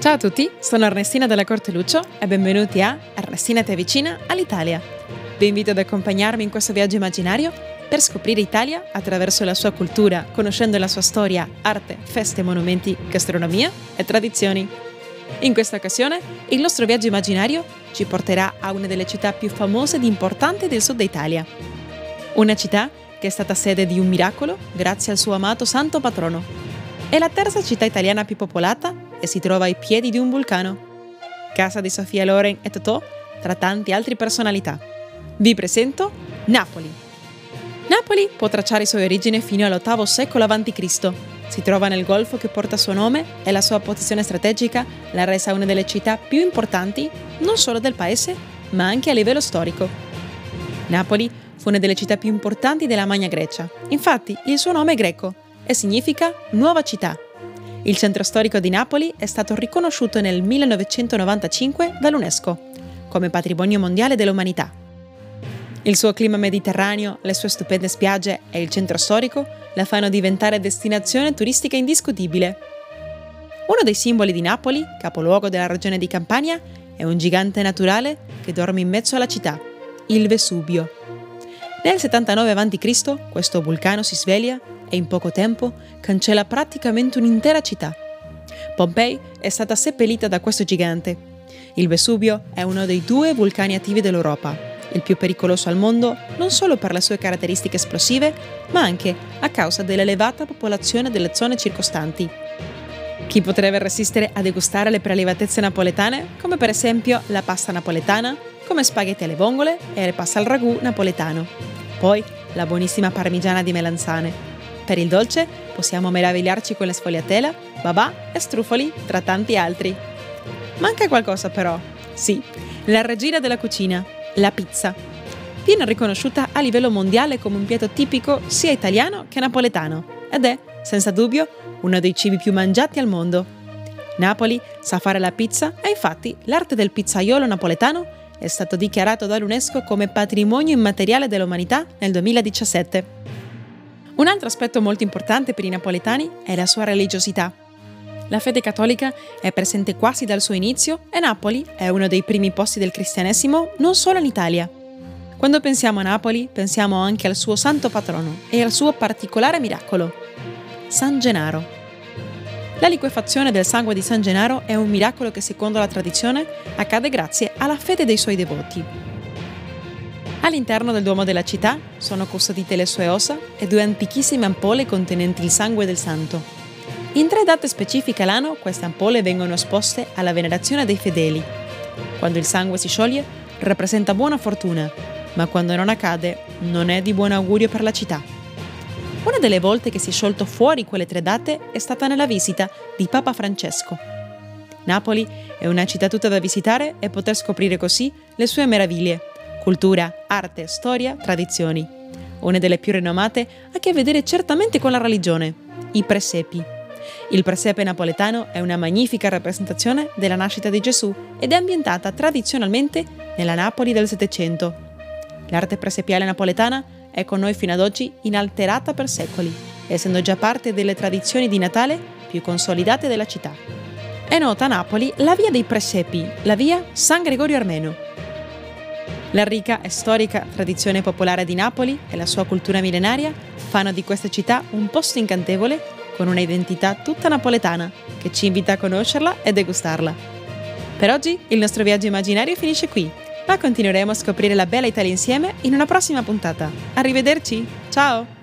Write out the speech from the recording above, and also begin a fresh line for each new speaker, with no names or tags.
Ciao a tutti, sono Ernestina della Corte Lucio e benvenuti a Ernestina ti avvicina all'Italia. Vi invito ad accompagnarmi in questo viaggio immaginario per scoprire Italia attraverso la sua cultura, conoscendo la sua storia, arte, feste, monumenti, gastronomia e tradizioni. In questa occasione, il nostro viaggio immaginario ci porterà a una delle città più famose ed importanti del sud Italia. Una città che è stata sede di un miracolo grazie al suo amato santo patrono. È la terza città italiana più popolata e si trova ai piedi di un vulcano. Casa di Sofia Loren e Totò, tra tante altre personalità. Vi presento Napoli. Napoli può tracciare le sue origini fino all'VIII secolo a.C. Si trova nel golfo che porta suo nome e la sua posizione strategica la resa una delle città più importanti non solo del paese, ma anche a livello storico. Napoli fu una delle città più importanti della Magna Grecia. Infatti, il suo nome è greco e significa nuova città. Il centro storico di Napoli è stato riconosciuto nel 1995 dall'UNESCO come patrimonio mondiale dell'umanità. Il suo clima mediterraneo, le sue stupende spiagge e il centro storico la fanno diventare destinazione turistica indiscutibile. Uno dei simboli di Napoli, capoluogo della regione di Campania, è un gigante naturale che dorme in mezzo alla città, il Vesubio. Nel 79 a.C. questo vulcano si sveglia e in poco tempo cancella praticamente un'intera città. Pompei è stata seppellita da questo gigante. Il Vesuvio è uno dei due vulcani attivi dell'Europa, il più pericoloso al mondo non solo per le sue caratteristiche esplosive, ma anche a causa dell'elevata popolazione delle zone circostanti. Chi potrebbe resistere a degustare le prelibatezze napoletane, come per esempio la pasta napoletana, come spaghetti alle vongole e le pasta al ragù napoletano. Poi la buonissima parmigiana di melanzane, per il dolce possiamo meravigliarci con le sfogliatella, babà e strufoli, tra tanti altri. Manca qualcosa però. Sì, la regina della cucina, la pizza. Viene riconosciuta a livello mondiale come un piatto tipico sia italiano che napoletano ed è, senza dubbio, uno dei cibi più mangiati al mondo. Napoli sa fare la pizza e infatti l'arte del pizzaiolo napoletano è stato dichiarato dall'UNESCO come patrimonio immateriale dell'umanità nel 2017. Un altro aspetto molto importante per i napoletani è la sua religiosità. La fede cattolica è presente quasi dal suo inizio e Napoli è uno dei primi posti del cristianesimo non solo in Italia. Quando pensiamo a Napoli, pensiamo anche al suo santo patrono e al suo particolare miracolo, San Genaro. La liquefazione del sangue di San Genaro è un miracolo che secondo la tradizione accade grazie alla fede dei suoi devoti. All'interno del Duomo della città sono custodite le sue ossa e due antichissime ampolle contenenti il sangue del santo. In tre date specifiche all'anno queste ampolle vengono esposte alla venerazione dei fedeli. Quando il sangue si scioglie rappresenta buona fortuna, ma quando non accade non è di buon augurio per la città. Una delle volte che si è sciolto fuori quelle tre date è stata nella visita di Papa Francesco. Napoli è una città tutta da visitare e poter scoprire così le sue meraviglie, cultura, arte, storia, tradizioni. Una delle più rinomate ha a che vedere certamente con la religione, i presepi. Il presepe napoletano è una magnifica rappresentazione della nascita di Gesù ed è ambientata tradizionalmente nella Napoli del Settecento. L'arte presepiale napoletana è con noi fino ad oggi inalterata per secoli, essendo già parte delle tradizioni di Natale più consolidate della città. È nota a Napoli la via dei presepi, la via San Gregorio Armeno, la ricca e storica tradizione popolare di Napoli e la sua cultura millenaria fanno di questa città un posto incantevole con una identità tutta napoletana che ci invita a conoscerla e degustarla. Per oggi il nostro viaggio immaginario finisce qui, ma continueremo a scoprire la bella Italia insieme in una prossima puntata. Arrivederci, ciao!